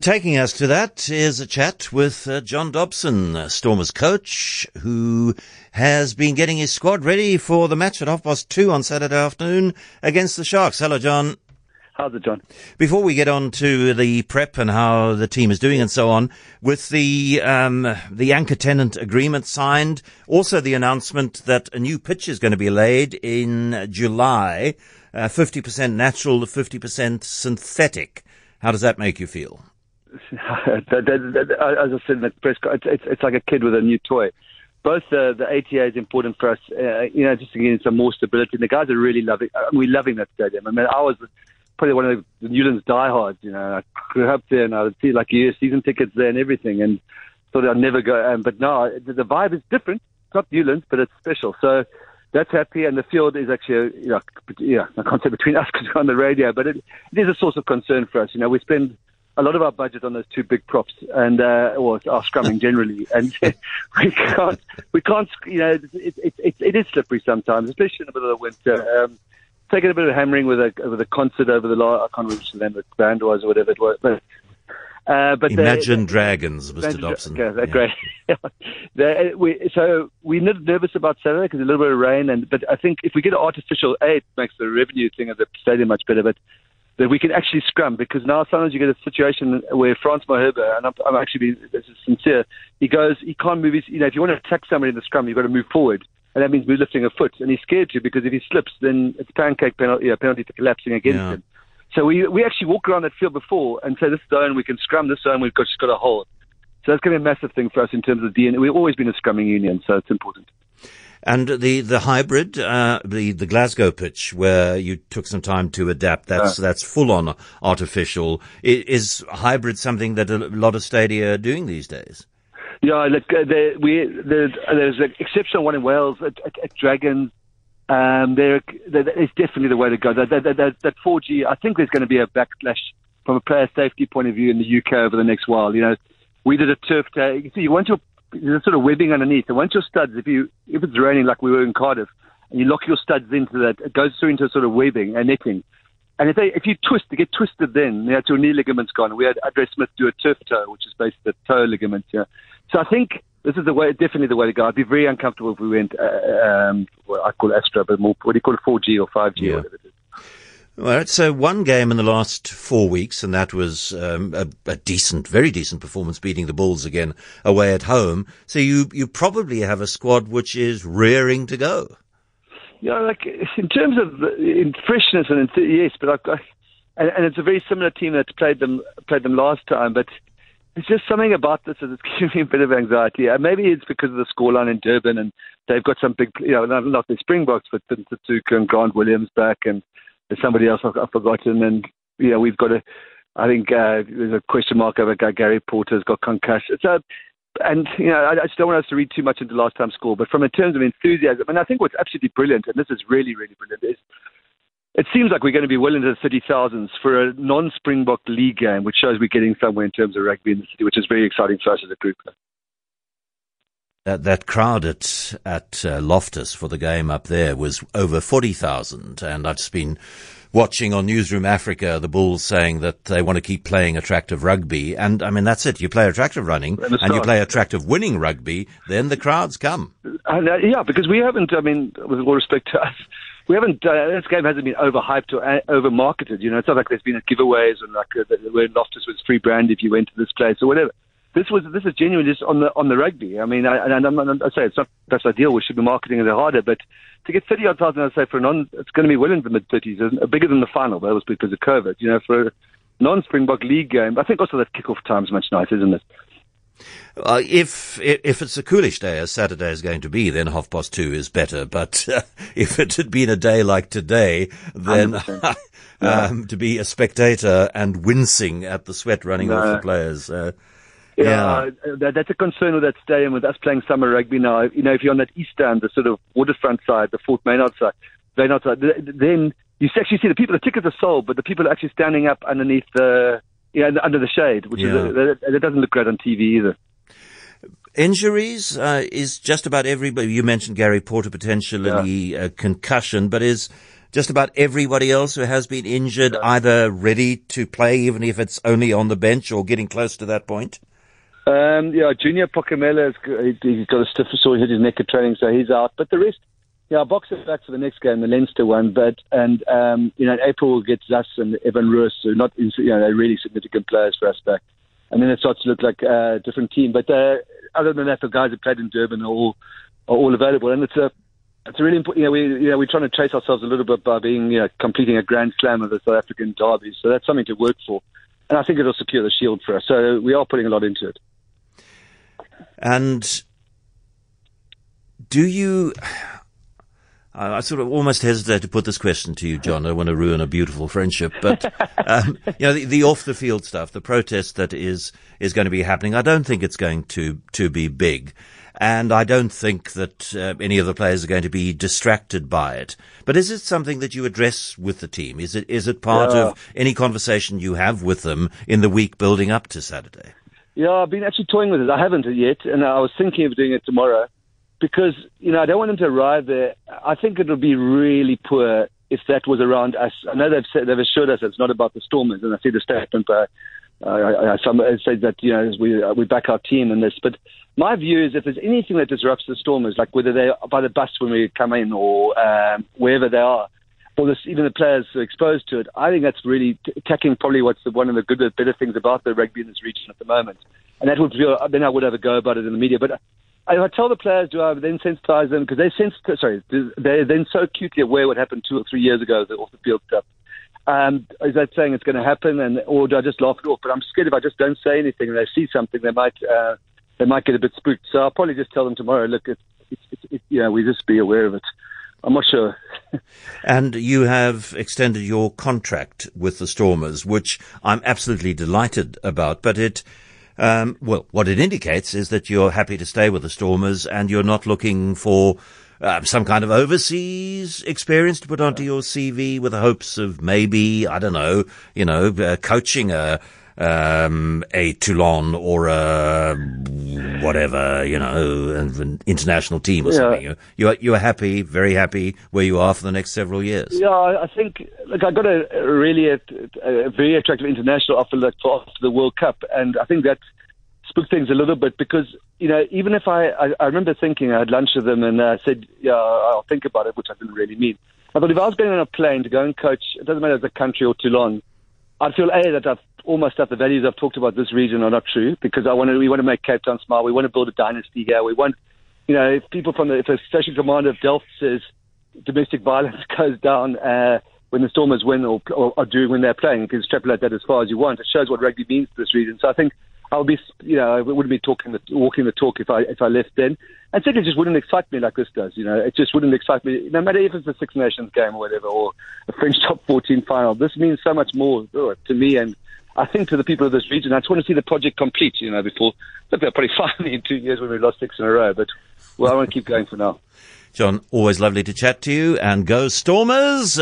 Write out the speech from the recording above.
Taking us to that is a chat with uh, John Dobson, Stormers coach, who has been getting his squad ready for the match at half past two on Saturday afternoon against the Sharks. Hello, John. How's it, John? Before we get on to the prep and how the team is doing and so on, with the um, the anchor tenant agreement signed, also the announcement that a new pitch is going to be laid in July, uh, 50% natural, 50% synthetic. How does that make you feel? as I said in the press, it's, it's, like a kid with a new toy. Both uh, the ATA is important for us, uh, you know, just to get some more stability. And the guys are really loving. Uh, we're loving that stadium. I mean, I was probably one of the Newlands diehards. You know, I grew up there, and I would see like year season tickets there and everything, and thought I'd never go. Um, but no, the, the vibe is different. It's not Newlands, but it's special. So that's happy, and the field is actually, you know, yeah, I can't say between us because we're on the radio, but it, it is a source of concern for us. You know, we spend a lot of our budget on those two big props and uh, or our scrumming generally, and we can't we can't you know it, it, it, it is slippery sometimes, especially in the middle of the winter. Um, taking a bit of hammering with a with a concert over the last I can't remember the name of the band was or whatever it was, but. Uh, but Imagine Dragons, Mr. Imagine, Dobson. Okay, yeah. great. we, so we're nervous about Saturday because a little bit of rain, and but I think if we get artificial, a it makes the revenue thing of the stadium much better. But that we can actually scrum because now sometimes you get a situation where Frans Malherbe, and I'm, I'm actually being this is sincere, he goes, he can't move his, you know, if you want to attack somebody in the scrum, you've got to move forward. And that means we're lifting a foot. And he's scared to because if he slips, then it's pancake penalty, you know, penalty for collapsing against yeah. him. So we, we actually walk around that field before and say, this zone we can scrum, this zone we've got, just got to hold. So that's going to be a massive thing for us in terms of DNA. We've always been a scrumming union, so it's important. And the the hybrid, uh, the the Glasgow pitch, where you took some time to adapt, that's that's full on artificial. Is hybrid something that a lot of stadia are doing these days? Yeah, look, uh, we there's, there's an exceptional one in Wales at, at, at Dragons. Um, there, it's definitely the way to go. That, that, that, that 4G, I think there's going to be a backlash from a player safety point of view in the UK over the next while. You know, we did a turf day. You see, your there's a sort of webbing underneath. And once your studs, if you if it's raining like we were in Cardiff, and you lock your studs into that, it goes through into a sort of webbing and netting. And if they if you twist, they get twisted. Then you know, your knee ligaments gone. We had Andre Smith do a turf toe, which is basically the toe ligament. Yeah. So I think this is the way, definitely the way to go. I'd be very uncomfortable if we went, uh, um, well, I call it Astra, but more, what do you call it, 4G or 5G yeah. or whatever it is. Well, so one game in the last four weeks, and that was um, a, a, decent, very decent performance, beating the Bulls again away at home. So you you probably have a squad which is rearing to go. Yeah, like in terms of in freshness and in, yes, but I've got, and, and, it's a very similar team that played them played them last time, but. It's just something about this that's giving me a bit of anxiety. And maybe it's because of the scoreline in Durban, and they've got some big, you know, not the Springboks, but Tutuka and Grant Williams back, and somebody else I've, I've forgotten, and you know we've got a. I think uh, there's a question mark over Gary Porter's got concussion. So, and you know, I, I just don't want us to read too much into last time's score. But from in terms of enthusiasm, and I think what's absolutely brilliant, and this is really, really brilliant, is it seems like we're going to be well into the thirty thousands for a non-Springbok league game, which shows we're getting somewhere in terms of rugby in the city, which is very exciting for us as a group that, that crowd at, at uh, Loftus for the game up there was over 40,000. And I've just been watching on Newzroom Afrika the Bulls saying that they want to keep playing attractive rugby. And I mean, that's it. You play attractive running and you play attractive winning rugby, then the crowds come. And, uh, yeah, because we haven't, I mean, with all respect to us, we haven't, uh, this game hasn't been overhyped or uh, over marketed. You know, it's not like there's been giveaways and like uh, where Loftus was free brand if you went to this place or whatever this was this is genuinely just on the on the rugby. I mean, I, and I'm, I'm, I say it's not that's ideal. We should be marketing it harder, but to get thirty odd thousand, I say for a non, it's going to be well into the mid thirties, bigger than the final. That was because of COVID. You know, for a non Springbok league game, I think also that kickoff time is much nicer, isn't it? Uh, if if it's a coolish day, as Saturday is going to be, then half past two is better. But uh, if it had been a day like today, then um, to be a spectator and wincing at the sweat running no. off the players. Uh, yeah, yeah. That, that's a concern with that stadium with us playing summer rugby now. You know, if you're on that east stand, the sort of waterfront side, the Fort Wynyard side, Wynyard side, then you actually see the people. The tickets are sold, but the people are actually standing up underneath the, you know, under the shade, which yeah. is a, that, doesn't look great on TV either. Injuries uh, is just about everybody. You mentioned Gary Porter potentially yeah. uh, concussion, but is just about everybody else who has been injured either ready to play, even if it's only on the bench or getting close to that point? Um, yeah, Junior Pokomela, he's got a stiff sore, he hit his neck at training, so he's out. But the rest, yeah, box Boxer back for the next game, the Leinster one. But and um, you know, April we'll get Zas and Evan Roos, who not you know they're really significant players for us back. And then it starts to look like a different team. But uh, other than that, the guys that played in Durban are all are all available, and it's a it's a really important. You know, we you know we're trying to trace ourselves a little bit by being you know completing a Grand Slam of the South African derby. So that's something to work for, and I think it'll secure the shield for us. So we are putting a lot into it. And do you? I sort of almost hesitate to put this question to you, John. I want to ruin a beautiful friendship, but um, you know the, the, off the field stuff, the protest that is is going to be happening. I don't think it's going to to be big, and I don't think that uh, any of the players are going to be distracted by it. But is it something that you address with the team? Is it is it part yeah. of any conversation you have with them in the week building up to Saturday? Yeah, I've been actually toying with it. I haven't yet, and I was thinking of doing it tomorrow because you know I don't want them to arrive there. I think it would be really poor if that was around us. I know they've said they've assured us it's not about the Stormers, and I see the statement by uh, some say that you know we uh, we back our team in this. But my view is if there's anything that disrupts the Stormers, like whether they're by the bus when we come in or um, wherever they are, or this, even the players exposed to it, I think that's really t- attacking probably what's the, one of the good, better things about the rugby in this region at the moment. And that would feel, then I would have a go about it in the media. But I, I tell the players, do I then sensitize them? Because they sense, sorry, they're then so acutely aware what happened two or three years ago, the off the field stuff. Um, is that saying it's going to happen, and or do I just laugh it off? But I'm scared if I just don't say anything and they see something, they might uh, they might get a bit spooked. So I'll probably just tell them tomorrow. Look, it's, it's, it's, it, you know, we just be aware of it. I'm not sure. and you have extended your contract with the Stormers, which I'm absolutely delighted about. But it um, well, what it indicates is that you're happy to stay with the Stormers and you're not looking for uh, some kind of overseas experience to put onto your CV with the hopes of maybe, I don't know, you know, uh, coaching a, um, a Toulon or a whatever, you know, an international team or yeah. something. You're, you're happy, very happy where you are for the next several years. Yeah, I think, look, I got a, really a, a very attractive international offer like, for after the World Cup, and I think that spooked things a little bit because, you know, even if I, I, I remember thinking, I had lunch with them and uh, said, yeah, I'll think about it, which I didn't really mean. I thought if I was going on a plane to go and coach, it doesn't matter if it's a country or Toulon, I'd feel a that I've almost stuff the values I've talked about this region are not true because I want to we want to make Cape Town smile. We want to build a dynasty here. We want you know if people from the if a station commander of Delft says domestic violence goes down uh, when the Stormers win or, or, or do when they're playing, you can extrapolate that as far as you want. It shows what rugby means to this region. So I think I'll be, you know, I wouldn't be talking the, walking the talk if I if I left then. And secondly, it just wouldn't excite me like this does. You know, it just wouldn't excite me, no matter if it's a Six Nations game or whatever, or a French top 14 final. This means so much more oh, to me and I think to the people of this region. I just want to see the project complete. You know, before look, they're probably fine in two years when we lost six in a row. But well, I want to keep going for now. John, always lovely to chat to you, and go Stormers.